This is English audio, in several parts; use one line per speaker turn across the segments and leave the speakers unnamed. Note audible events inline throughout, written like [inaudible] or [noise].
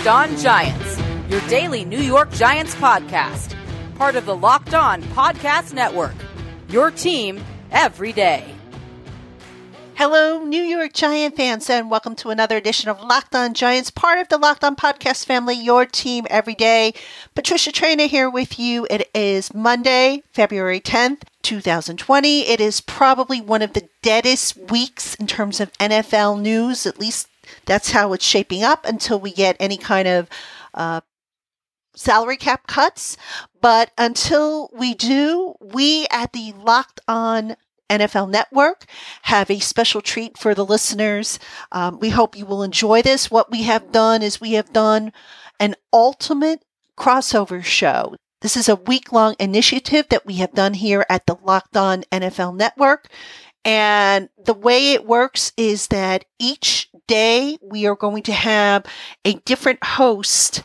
Locked On Giants, your daily New York Giants podcast, part of the Locked On Podcast Network. Your team every day.
Hello, New York Giant fans, and welcome to another edition of Locked On Giants, part of the Locked On Podcast family, your team every day. Patricia Traina here with you. It is Monday, February 10th, 2020. It is probably one of the deadest weeks in terms of NFL news, at least that's how it's shaping up until we get any kind of uh, salary cap cuts. But until we do, we at the Locked On NFL Network have a special treat for the listeners. Um, we hope you will enjoy this. What we have done is we have done an ultimate crossover show. This is a week long initiative that we have done here at the Locked On NFL Network. And the way it works is that each day we are going to have a different host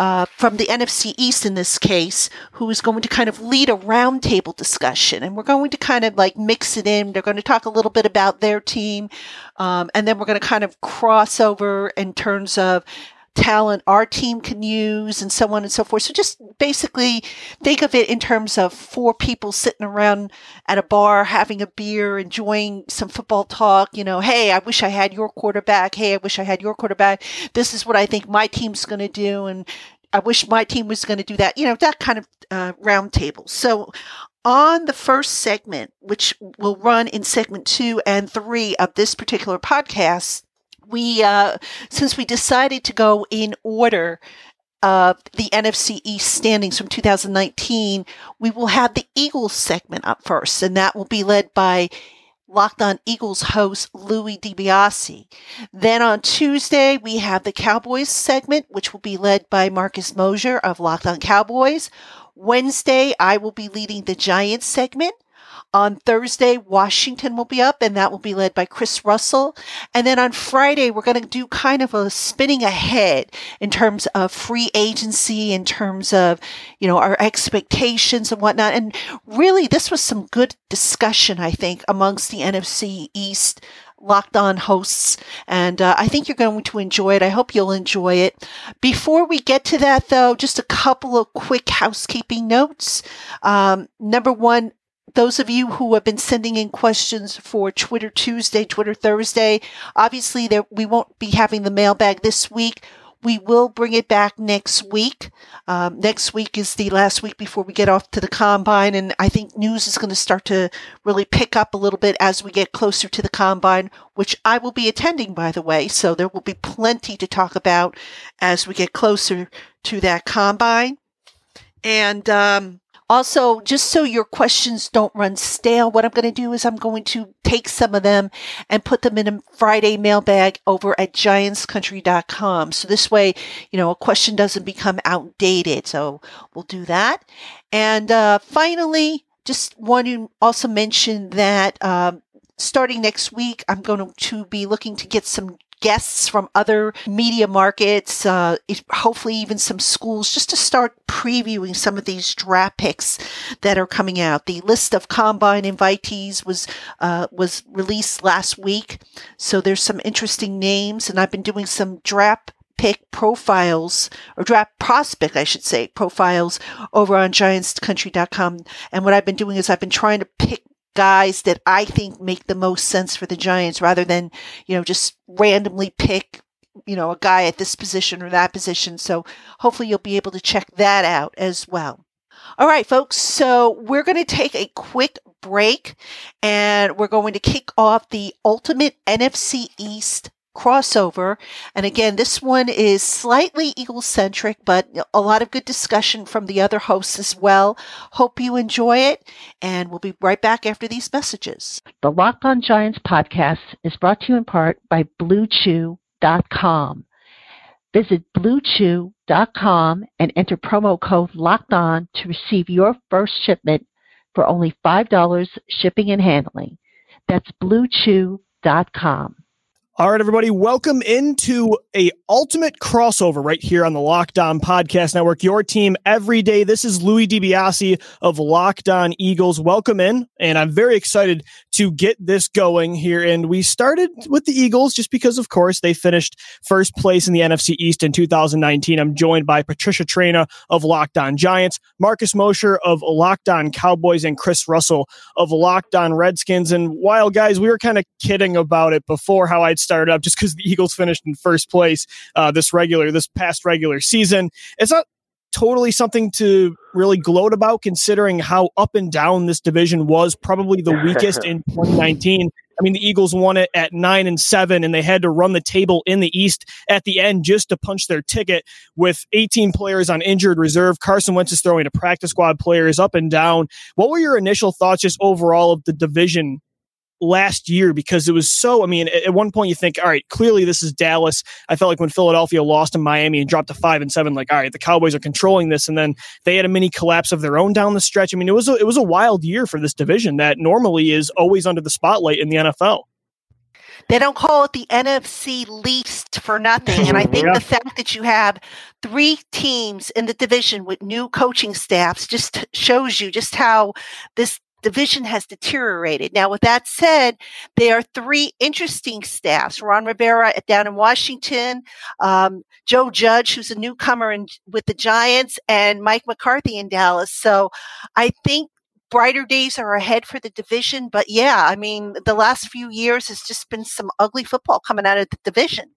uh, from the NFC East in this case, who is going to kind of lead a roundtable discussion. And we're going to kind of like mix it in. They're going to talk a little bit about their team. Um, and then we're going to kind of cross over in terms of talent our team can use and so on and so forth. So just basically think of it in terms of four people sitting around at a bar having a beer, enjoying some football talk. You know, hey, I wish I had your quarterback. Hey, I wish I had your quarterback. This is what I think my team's going to do. And I wish my team was going to do that. You know, that kind of uh, roundtable. So on the first segment, which will run in segment two and three of this particular podcast, we uh, since we decided to go in order of the NFC East standings from 2019, we will have the Eagles segment up first, and that will be led by Locked On Eagles host Louie DiBiase. Then on Tuesday, we have the Cowboys segment, which will be led by Marcus Mosher of Locked On Cowboys. Wednesday, I will be leading the Giants segment. On Thursday, Washington will be up, and that will be led by Chris Russell. And then on Friday, we're going to do kind of a spinning ahead in terms of free agency, in terms of, you know, our expectations and whatnot. And really, this was some good discussion, I think, amongst the NFC East locked on hosts and uh, i think you're going to enjoy it i hope you'll enjoy it before we get to that though just a couple of quick housekeeping notes um, number one those of you who have been sending in questions for Twitter Tuesday, Twitter Thursday, obviously there, we won't be having the mailbag this week. We will bring it back next week. Um, next week is the last week before we get off to the combine, and I think news is going to start to really pick up a little bit as we get closer to the combine, which I will be attending, by the way. So there will be plenty to talk about as we get closer to that combine. And um, also, just so your questions don't run stale, what I'm going to do is I'm going to take some of them and put them in a Friday mailbag over at giantscountry.com. So this way, you know, a question doesn't become outdated. So we'll do that. And uh, finally, just want to also mention that um, starting next week, I'm going to be looking to get some guests from other media markets, uh, hopefully even some schools, just to start previewing some of these draft picks that are coming out. The list of combine invitees was uh, was released last week, so there's some interesting names, and I've been doing some draft pick profiles or draft prospect, I should say, profiles over on giantscountry.com. And what I've been doing is I've been trying to pick guys that I think make the most sense for the Giants rather than, you know, just randomly pick, you know, a guy at this position or that position. So hopefully you'll be able to check that out as well. All right, folks. So we're going to take a quick break and we're going to kick off the ultimate NFC East crossover. And again, this one is slightly Eagle centric, but a lot of good discussion from the other hosts as well. Hope you enjoy it, and we'll be right back after these messages.
The Locked On Giants podcast is brought to you in part by BlueChew.com. Visit BlueChew.com and enter promo code Locked On to receive your first shipment for only $5 shipping and handling. That's BlueChew.com.
All right, everybody, welcome into a ultimate crossover right here on the Locked On Podcast Network. Your team every day. This is Louie DiBiase of Locked On Eagles. Welcome in, and I'm very excited to get this going here. And we started with the Eagles just because, of course, they finished first place in the NFC East in 2019. I'm joined by Patricia Traina of Locked On Giants, Marcus Mosher of Locked On Cowboys, and Chris Russell of Locked On Redskins. And while guys, we were kind of kidding about it before how I'd started up just because the Eagles finished in first place uh, this regular, this past regular season. It's not totally something to really gloat about considering how up and down this division was probably the [laughs] weakest in 2019 i mean the eagles won it at 9 and 7 and they had to run the table in the east at the end just to punch their ticket with 18 players on injured reserve. Carson wentz is throwing to practice squad players up and down. What were your initial thoughts just overall of the division last year because it was so. I mean, at one point you think, all right, clearly this is Dallas. I felt like when Philadelphia lost to Miami and dropped to five and seven, like all right, the Cowboys are controlling this, and then they had a mini collapse of their own down the stretch. I mean, it was a, it was a wild year for this division that normally is always under the spotlight in the NFL.
They don't call it the NFC least for nothing. And I think yeah. the fact that you have three teams in the division with new coaching staffs just shows you just how this division has deteriorated. Now, with that said, there are three interesting staffs: Ron Rivera down in Washington, um, Joe Judge, who's a newcomer in, with the Giants, and Mike McCarthy in Dallas. So, I think brighter days are ahead for the division. But yeah, I mean, the last few years has just been some ugly football coming out of the division.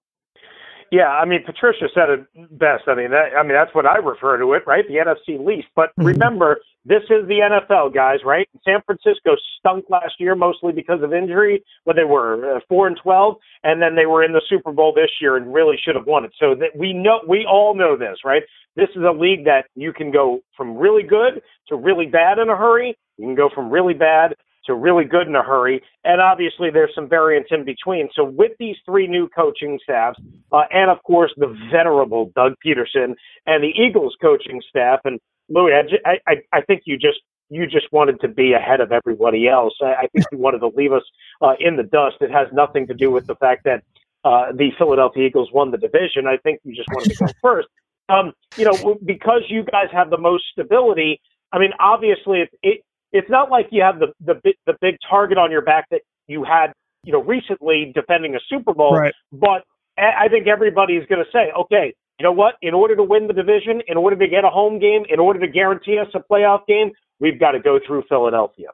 Yeah, I mean Patricia said it best. I mean, that, I mean that's what I refer to it, right? The NFC least. But mm-hmm. remember, this is the NFL, guys, right? San Francisco stunk last year mostly because of injury, but they were uh, four and twelve, and then they were in the Super Bowl this year and really should have won it. So that we know, we all know this, right? This is a league that you can go from really good to really bad in a hurry. You can go from really bad to really good in a hurry. And obviously, there's some variance in between. So, with these three new coaching staffs, uh, and of course, the venerable Doug Pederson and the Eagles coaching staff, and Louie, I, I, I think you just you just wanted to be ahead of everybody else. I, I think you wanted to leave us uh, in the dust. It has nothing to do with the fact that uh, the Philadelphia Eagles won the division. I think you just wanted to go [laughs] first. Um, you know, because you guys have the most stability. I mean, obviously, it, it it's not like you have the the the big target on your back that you had you know recently defending a Super Bowl.
Right.
But I think everybody is going to say, okay, you know what? In order to win the division, in order to get a home game, in order to guarantee us a playoff game, we've got to go through Philadelphia.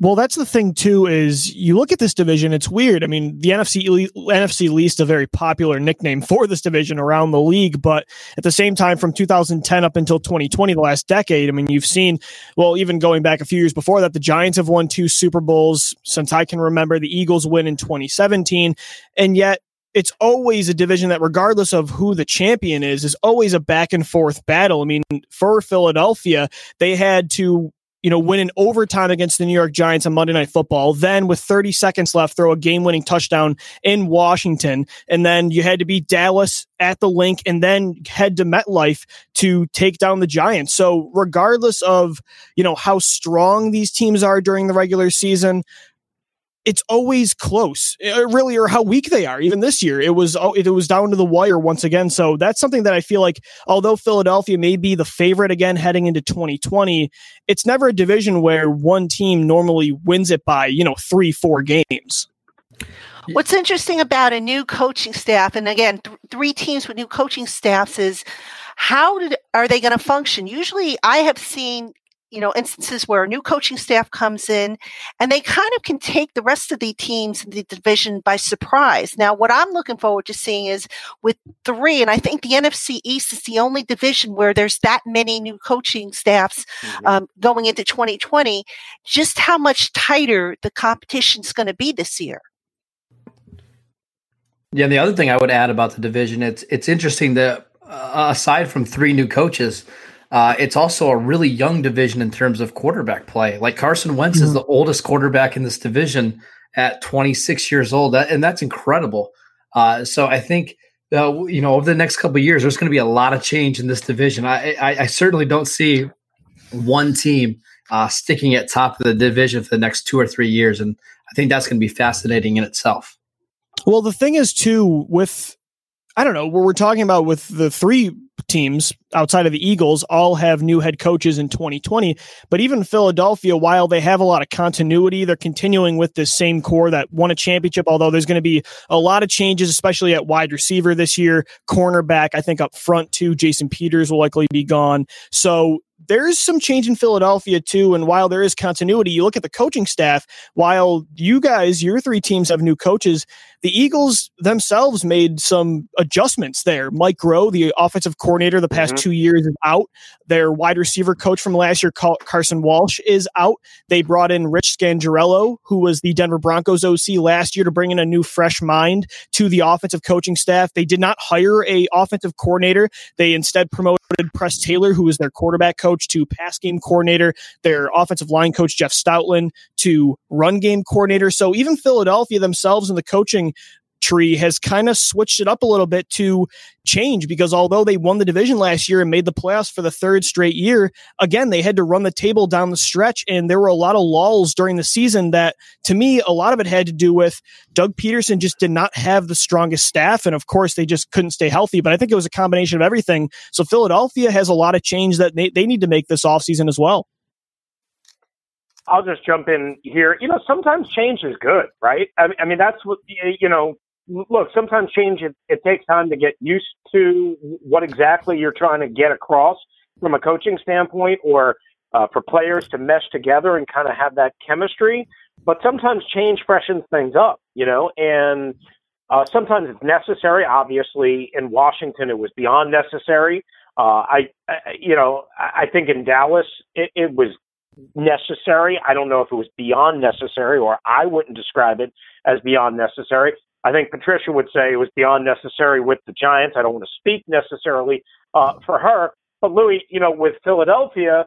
Well, that's the thing too. Is you look at this division, it's weird. I mean, the NFC NFC least a very popular nickname for this division around the league, but at the same time, from 2010 up until 2020, the last decade, I mean, you've seen. Well, even going back a few years before that, the Giants have won two Super Bowls since I can remember. The Eagles win in 2017, and yet it's always a division that, regardless of who the champion is, is always a back and forth battle. I mean, for Philadelphia, they had to you know, win in overtime against the New York Giants on Monday Night Football. Then, with 30 seconds left, throw a game winning touchdown in Washington. And then you had to beat Dallas at the Linc and then head to MetLife to take down the Giants. So, regardless of, you know, how strong these teams are during the regular season, it's always close, uh, really, or how weak they are. Even this year, it was oh, it was down to the wire once again. So that's something that I feel like, although Philadelphia may be the favorite again heading into 2020, it's never a division where one team normally wins it by you know three, four games.
What's interesting about a new coaching staff, and again, th- three teams with new coaching staffs, is how did, are they going to function? Usually, I have seen you know instances where a new coaching staff comes in and they kind of can take the rest of the teams in the division by surprise now what i'm looking forward to seeing is with three and i think the nfc east is the only division where there's that many new coaching staffs mm-hmm. um, going into 2020 just how much tighter the competition is going to be this year
yeah and the other thing i would add about the division it's it's interesting that uh, aside from three new coaches uh, it's also a really young division in terms of quarterback play. Like Carson Wentz mm-hmm. is the oldest quarterback in this division at 26 years old, that, and that's incredible. Uh, so I think uh, you know over the next couple years, there's going to be a lot of change in this division. I, I, I certainly don't see one team uh, sticking at top of the division for the next two or three years, and I think that's going to be fascinating in itself.
Well, the thing is, too, with I don't know, what we're talking about with the three teams outside of the Eagles all have new head coaches in 2020. But even Philadelphia, while they have a lot of continuity, they're continuing with this same core that won a championship, although there's going to be a lot of changes, especially at wide receiver this year. Cornerback, I think up front too, Jason Peters will likely be gone. So there's some change in Philadelphia too. And while there is continuity, you look at the coaching staff, while you guys, your three teams have new coaches, the Eagles themselves made some adjustments there. Mike Groh, the offensive coordinator the past mm-hmm. two years, is out. Their wide receiver coach from last year, Carson Walch, is out. They brought in Rich Scangarello, who was the Denver Broncos OC last year, to bring in a new fresh mind to the offensive coaching staff. They did not hire a offensive coordinator. They instead promoted Press Taylor, who was their quarterback coach, to pass game coordinator. Their offensive line coach, Jeff Stoutland, to run game coordinator. So even Philadelphia themselves and the coaching tree has kind of switched it up a little bit to change because although they won the division last year and made the playoffs for the third straight year, again, they had to run the table down the stretch. And there were a lot of lulls during the season that, to me, a lot of it had to do with Doug Pederson just did not have the strongest staff. And of course, they just couldn't stay healthy. But I think it was a combination of everything. So Philadelphia has a lot of change that they, they need to make this offseason as well.
I'll just jump in here. You know, sometimes change is good, right? I mean, I mean that's what you know. Look, sometimes change it, it takes time to get used to what exactly you're trying to get across from a coaching standpoint, or uh, for players to mesh together and kind of have that chemistry. But sometimes change freshens things up, you know, and uh, sometimes it's necessary. Obviously, in Washington, it was beyond necessary. Uh, I, I, you know, I think in Dallas, it, it was necessary. I don't know if it was beyond necessary, or I wouldn't describe it as beyond necessary. I think Patricia would say it was beyond necessary with the Giants. I don't want to speak necessarily uh, for her, but Louie, you know, with Philadelphia,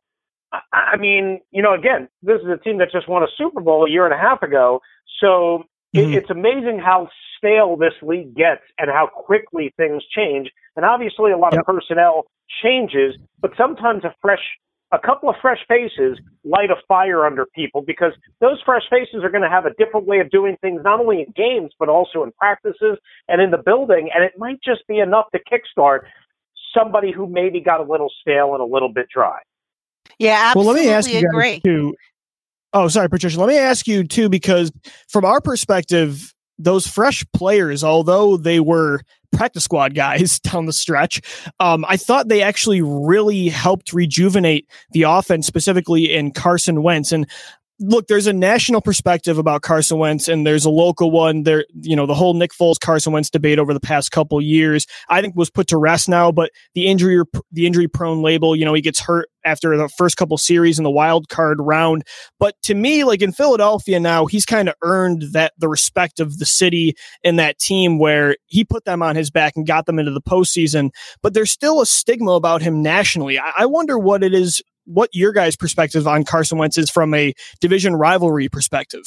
I, I mean, you know, again, this is a team that just won a Super Bowl a year and a half ago, so mm-hmm. it, it's amazing how stale this league gets and how quickly things change. And obviously, a lot yep. of personnel changes, but sometimes a fresh a couple of fresh faces light a fire under people because those fresh faces are going to have a different way of doing things, not only in games, but also in practices and in the building. And it might just be enough to kickstart somebody who maybe got a little stale and a little bit dry.
Yeah, absolutely.
Well, let me ask you
agree.
too. Oh, sorry, Patricia. Let me ask you too, because from our perspective, those fresh players, although they were practice squad guys [laughs] down the stretch. Um, I thought they actually really helped rejuvenate the offense, specifically in Carson Wentz. And look, there's a national perspective about Carson Wentz, and there's a local one. There, you know, the whole Nick Foles Carson Wentz debate over the past couple years, I think, was put to rest now. But the injury, the injury prone label, you know, he gets hurt after the first couple series in the wild card round. But to me, like in Philadelphia now, he's kind of earned that the respect of the city and that team where he put them on his back and got them into the postseason. But there's still a stigma about him nationally. I, I wonder what it is what your guys' perspective on Carson Wentz is from a division rivalry perspective.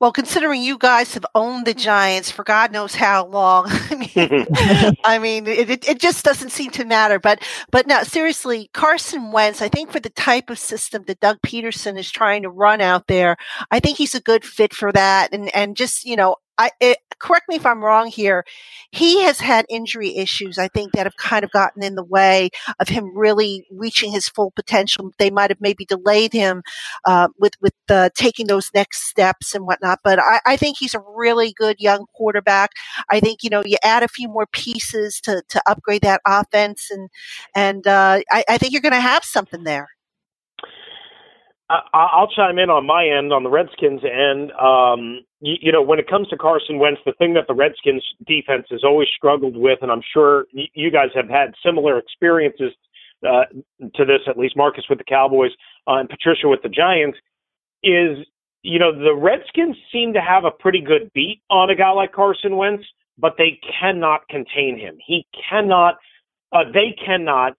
Well, considering you guys have owned the Giants for God knows how long, [laughs] I mean, [laughs] I mean it, it, it, just doesn't seem to matter. But but no, seriously, Carson Wentz, I think for the type of system that Doug Pederson is trying to run out there, I think he's a good fit for that. And and just you know, I it, correct me if I'm wrong here. He has had injury issues, I think, that have kind of gotten in the way of him really reaching his full potential. They might have maybe delayed him uh, with with taking those next steps and whatnot. But I, I, think he's a really good young quarterback. I think you know you add a few more pieces to to upgrade that offense, and and uh, I, I think you're going to have something there.
I'll chime in on my end, on the Redskins end. Um, you, you, know, when it comes to Carson Wentz, the thing that the Redskins defense has always struggled with, and I'm sure you guys have had similar experiences uh, to this, at least Marcus with the Cowboys uh, and Patricia with the Giants, is, you know, the Redskins seem to have a pretty good beat on a guy like Carson Wentz, but they cannot contain him. He cannot, uh, they cannot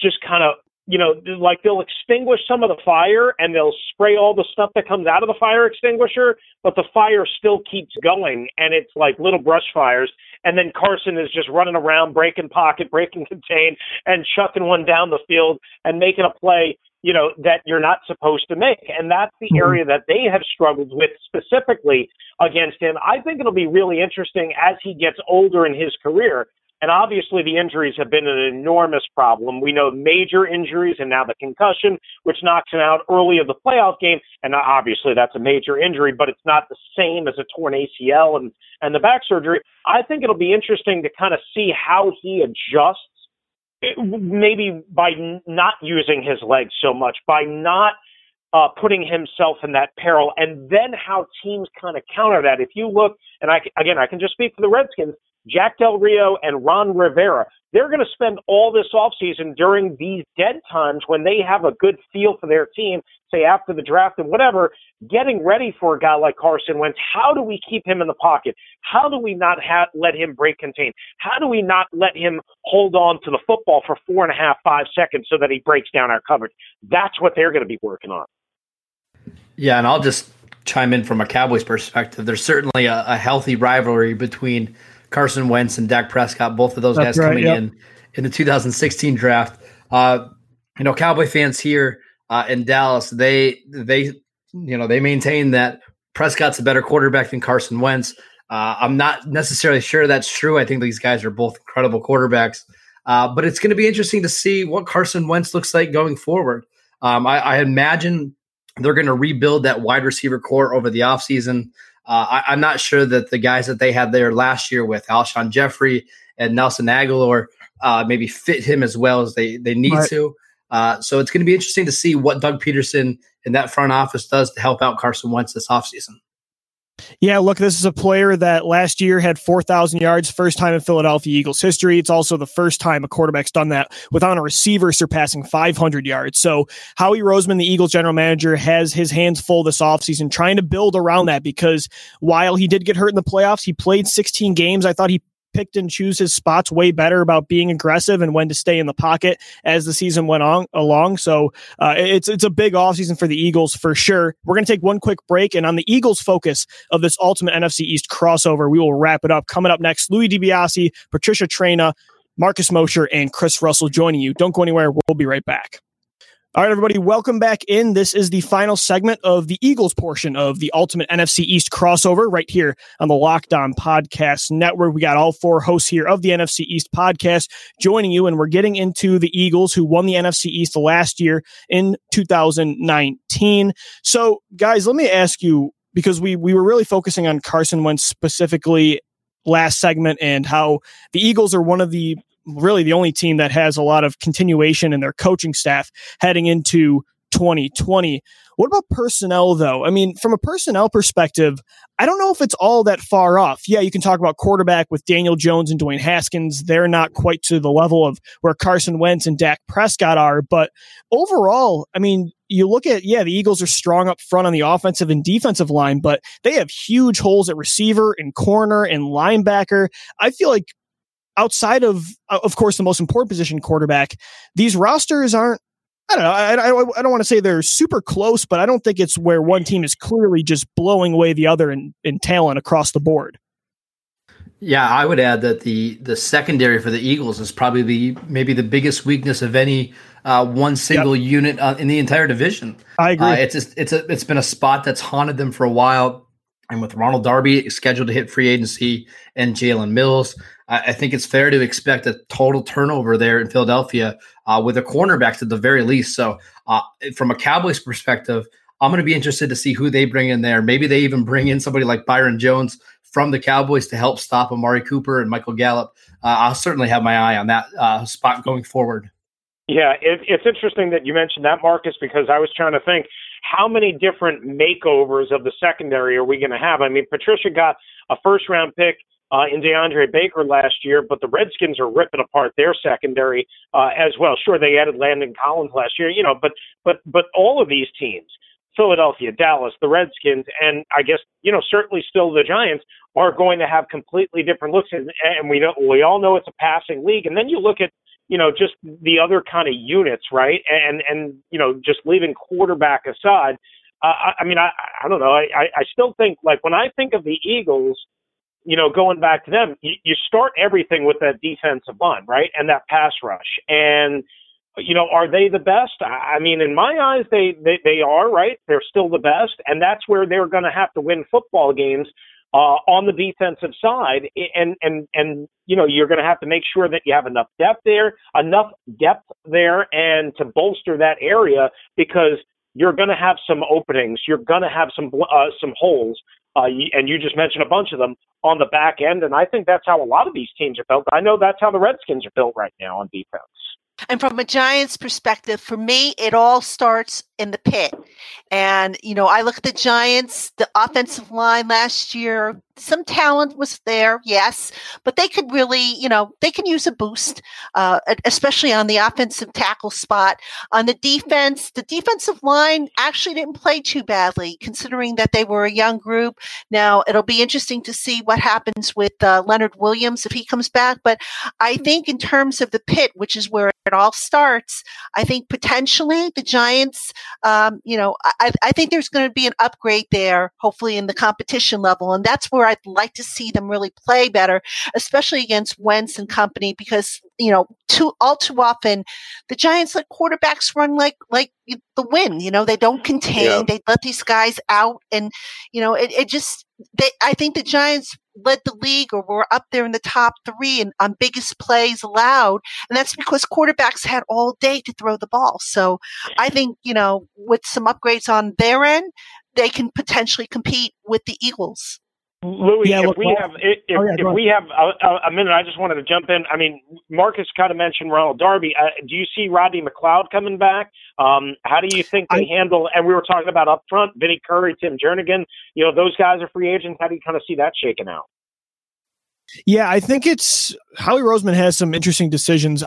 just kind of you know, like they'll extinguish some of the fire and they'll spray all the stuff that comes out of the fire extinguisher, but the fire still keeps going and it's like little brush fires. And then Carson is just running around, breaking pocket, [laughs] breaking contain, and chucking one down the field and making a play. you know, that you're not supposed to make. And that's the mm-hmm. area that they have struggled with specifically against him. I think it'll be really interesting as he gets older in his career. And obviously, the injuries have been an enormous problem. We know major injuries and now the concussion, which knocks him out early of the playoff game. And obviously, that's a major injury, but it's not the same as a torn ACL and, and the back surgery. I think it'll be interesting to kind of see how he adjusts maybe by not using his legs so much, by not uh, putting himself in that peril, and then how teams kind of counter that. If you look, and I again, I can just speak for the Redskins. Jack Del Rio and Ron Rivera, they're going to spend all this offseason during these dead times when they have a good feel for their team, say after the draft and whatever, getting ready for a guy like Carson Wentz. How do we keep him in the pocket? How do we not let him break contain? How do we not let him hold on to the football for four and a half, five seconds so that he breaks down our coverage? That's what they're going to be working on.
Yeah, and I'll just chime in from a Cowboys perspective. There's certainly a, a healthy rivalry between – Carson Wentz and Dak Prescott, both of those That's guys right, coming yep. in in the 2016 draft. Uh, you know, Cowboy fans here uh, in Dallas, they they you know they maintain that Prescott's a better quarterback than Carson Wentz. Uh, I'm not necessarily sure that's true. I think these guys are both incredible quarterbacks, uh, but it's going to be interesting to see what Carson Wentz looks like going forward. Um, I, I, imagine they're going to rebuild that wide receiver core over the offseason. Uh, I, am not sure that the guys that they had there last year with Alshon Jeffery and Nelson Agholor uh, maybe fit him as well as they they need right. to. Uh, so it's going to be interesting to see what Doug Pederson and that front office does to help out Carson Wentz this offseason.
Yeah, look, this is a player that last year had 4,000 yards, first time in Philadelphia Eagles history. It's also the first time a quarterback's done that without a receiver surpassing 500 yards. So, Howie Roseman, the Eagles general manager, has his hands full this offseason trying to build around that because while he did get hurt in the playoffs, he played 16 games. I thought he picked and choose his spots way better about being aggressive and when to stay in the pocket as the season went on along. So uh, it's it's a big offseason for the Eagles for sure. We're going to take one quick break, and on the Eagles' focus of this ultimate NFC East crossover, we will wrap it up. Coming up next, Louie DiBiase, Patricia Traina, Marcus Mosher, and Chris Russell joining you. Don't go anywhere. We'll be right back. All right, everybody, welcome back in. This is the final segment of the Eagles portion of the Ultimate NFC East crossover right here on the Locked On Podcast Network. We got all four hosts here of the NFC East podcast joining you, and we're getting into the Eagles who won the NFC East last year in 2019. So, guys, let me ask you because we we were really focusing on Carson Wentz specifically last segment and how the Eagles are one of the really the only team that has a lot of continuation in their coaching staff heading into 2020. What about personnel, though? I mean, from a personnel perspective, I don't know if it's all that far off. Yeah, you can talk about quarterback with Daniel Jones and Dwayne Haskins. They're not quite to the level of where Carson Wentz and Dak Prescott are. But overall, I mean, you look at, yeah, the Eagles are strong up front on the offensive and defensive line, but they have huge holes at receiver and corner and linebacker. I feel like outside of, uh, of course, the most important position, quarterback, these rosters aren't. I don't know. I, I, I don't want to say they're super close, but I don't think it's where one team is clearly just blowing away the other in, in talent across the board.
Yeah, I would add that the the secondary for the Eagles is probably the maybe the biggest weakness of any uh, one single yep. unit uh, in the entire division.
I agree. Uh,
it's a, it's a, it's been a spot that's haunted them for a while, and with Ronald Darby scheduled to hit free agency and Jalen Mills, I, think it's fair to expect a total turnover there in Philadelphia uh, with the cornerbacks at the very least. So, uh, from a Cowboys perspective, I'm going to be interested to see who they bring in there. Maybe they even bring in somebody like Byron Jones from the Cowboys to help stop Amari Cooper and Michael Gallup. Uh, I'll certainly have my eye on that uh, spot going forward.
Yeah, it, it's interesting that you mentioned that, Marcus, because I was trying to think how many different makeovers of the secondary are we going to have? I mean, Patricia got a first round pick uh, in DeAndre Baker last year, but the Redskins are ripping apart their secondary uh, as well. Sure, they added Landon Collins last year, you know, but but but all of these teams, Philadelphia, Dallas, the Redskins, and I guess you know certainly still the Giants are going to have completely different looks, and, and we know we all know it's a passing league. And then you look at you know just the other kind of units, right? And and you know just leaving quarterback aside. Uh, I, I mean, I, I don't know. I, I still think like when I think of the Eagles, you know, going back to them, you, you start everything with that defensive line, right? And that pass rush. And you know, are they the best? I mean, in my eyes, they, they, they are, right? They're still the best. And that's where they're going to have to win football games uh, on the defensive side. And, and, and, you know, you're going to have to make sure that you have enough depth there, enough depth there and to bolster that area because you're going to have some openings. You're going to have some, uh, some holes. Uh, and you just mentioned a bunch of them on the back end. And I think that's how a lot of these teams are built. I know that's how the Redskins are built right now on defense.
And from a Giants perspective, for me, it all starts in the pit. And, you know, I look at the Giants, the offensive line last year, some talent was there, yes, but they could really, you know, they can use a boost, uh, especially on the offensive tackle spot. On the defense, the defensive line actually didn't play too badly, considering that they were a young group. Now, it'll be interesting to see what happens with uh, Leonard Williams if he comes back. But I think in terms of the pit, which is where it all starts, I think potentially the Giants um, you know, I, I think there's going to be an upgrade there, hopefully in the competition level. And that's where I'd like to see them really play better, especially against Wentz and company, because, you know, too, all too often the Giants let quarterbacks run like, like the wind, you know, they don't contain, yeah. they let these guys out and, you know, it, it just, they, I think the Giants led the league or were up there in the top three and on biggest plays allowed. And that's because quarterbacks had all day to throw the ball. So I think, you know, with some upgrades on their end, they can potentially compete with the Eagles.
Louie, yeah, if look, we well, have if, oh, yeah, if we have a, a, minute, I just wanted to jump in. I mean, Marcus kind of mentioned Ronald Darby. Uh, do you see Rodney McLeod coming back? Um, how do you think they I, handle? And we were talking about up front, Vinny Curry, Tim Jernigan. You know, those guys are free agents. How do you kind of see that shaking out?
Yeah, I think it's Howie Roseman has some interesting decisions.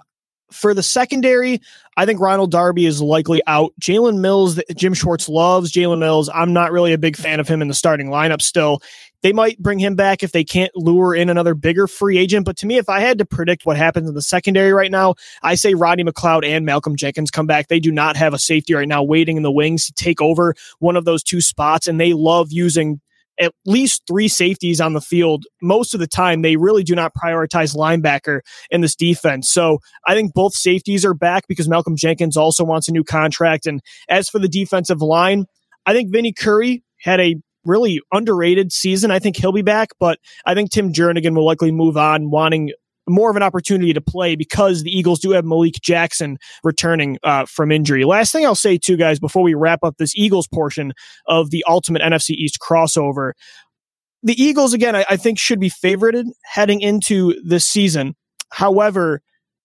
For the secondary, I think Ronald Darby is likely out. Jalen Mills, Jim Schwartz loves Jalen Mills. I'm not really a big fan of him in the starting lineup still. They might bring him back if they can't lure in another bigger free agent. But to me, if I had to predict what happens in the secondary right now, I say Rodney McLeod and Malcolm Jenkins come back. They do not have a safety right now waiting in the wings to take over one of those two spots. And they love using at least three safeties on the field most of the time. They really do not prioritize linebacker in this defense. So I think both safeties are back because Malcolm Jenkins also wants a new contract. And as for the defensive line, I think Vinny Curry had a really underrated season. I think he'll be back, but I think Tim Jernigan will likely move on, wanting more of an opportunity to play because the Eagles do have Malik Jackson returning uh, from injury. Last thing I'll say, too, guys, before we wrap up this Eagles portion of the ultimate NFC East crossover, the Eagles, again, I, I think should be favorited heading into this season. However,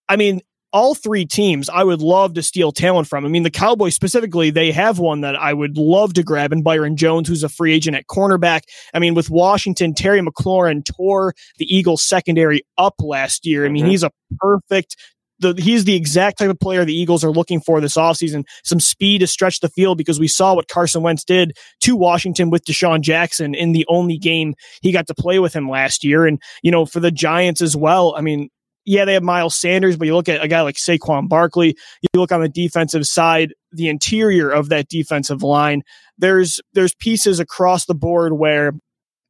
I mean, all three teams I would love to steal talent from. I mean, the Cowboys specifically, they have one that I would love to grab in Byron Jones, who's a free agent at cornerback. I mean, with Washington, Terry McLaurin tore the Eagles secondary up last year. I mean, mm-hmm. he's a perfect the, he's the exact type of player the Eagles are looking for this offseason. Some speed to stretch the field because we saw what Carson Wentz did to Washington with DeSean Jackson in the only game he got to play with him last year. And, you know, for the Giants as well, I mean, yeah, they have Miles Sanders, but you look at a guy like Saquon Barkley, you look on the defensive side, the interior of that defensive line, there's there's pieces across the board where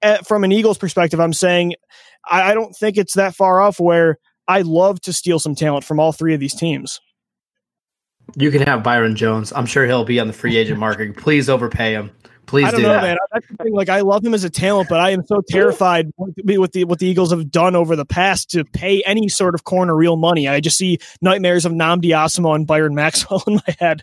at, eh, from an Eagles perspective, I'm saying I, I don't think it's that far off where I love to steal some talent from all three of these teams.
You can have Byron Jones. I'm sure he'll be on the free agent market. [laughs] Please overpay him. Please
I don't
do
know,
that.
man. That's the thing. Like, I love him as a talent, but I am so terrified [laughs] with the what the Eagles have done over the past to pay any sort of corner real money. I just see nightmares of Nnamdi Asomugha and Byron Maxwell [laughs] in my head.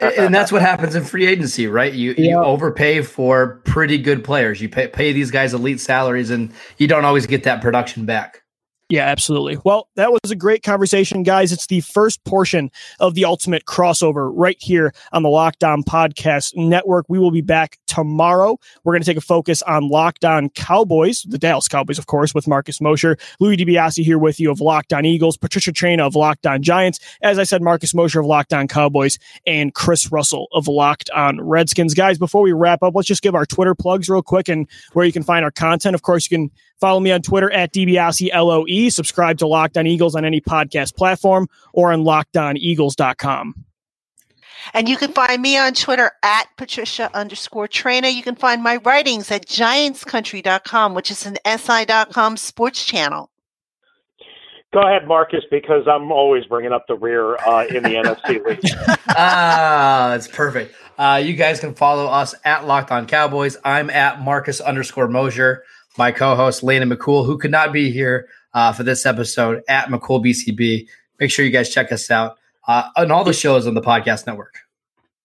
and that's what happens in free agency, right? You yeah. you overpay for pretty good players. You pay pay these guys elite salaries, and you don't always get that production back.
Yeah, absolutely. Well, that was a great conversation, guys. It's the first portion of the ultimate crossover right here on the Locked On Podcast Network. We will be back tomorrow. We're going to take a focus on Locked On Cowboys, the Dallas Cowboys, of course, with Marcus Mosher, Louie DiBiase here with you of Locked On Eagles, Patricia Traina of Locked On Giants, as I said, Marcus Mosher of Locked On Cowboys, and Chris Russell of Locked On Redskins. Guys, before we wrap up, let's just give our Twitter plugs real quick and where you can find our content. Of course, you can Follow me on Twitter at DBASI Subscribe to Locked On Eagles on any podcast platform or on lockedoneagles.com.
And you can find me on Twitter at Patricia underscore Traina. You can find my writings at giantscountry.com, which is an SI.com sports channel.
Go ahead, Marcus, because I'm always bringing up the rear uh, in the [laughs] NFC league.
ah, that's perfect. Uh, you guys can follow us at Locked On Cowboys. I'm at Marcus underscore Mosher. My co-host Lena McCool, who could not be here uh, for this episode, at McCool BCB. Make sure you guys check us out uh, on all the shows on the podcast network.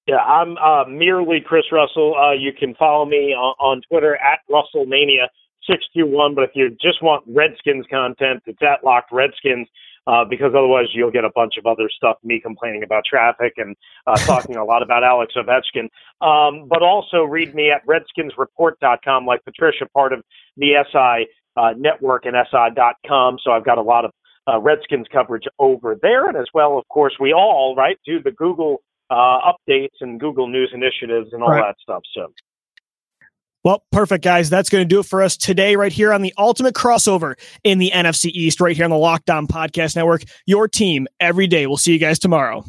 Yeah, I'm uh, merely Chris Russell. Uh, you can follow me on, on Twitter at RussellMania621. But if you just want Redskins content, it's at Locked Redskins. Uh, because otherwise you'll get a bunch of other stuff, me complaining about traffic and uh, [laughs] talking a lot about Alex Ovechkin. Um, but also read me at redskinsreport.com, like Patricia, part of the SI uh, network and SI.com. So I've got a lot of uh, Redskins coverage over there. And as well, of course, we all, right, do the Google uh, updates and Google News initiatives and all right. that stuff. So.
Well, perfect, guys. That's going to do it for us today, right here on the ultimate crossover in the NFC East, right here on the Locked On Podcast Network. Your team every day. We'll see you guys tomorrow.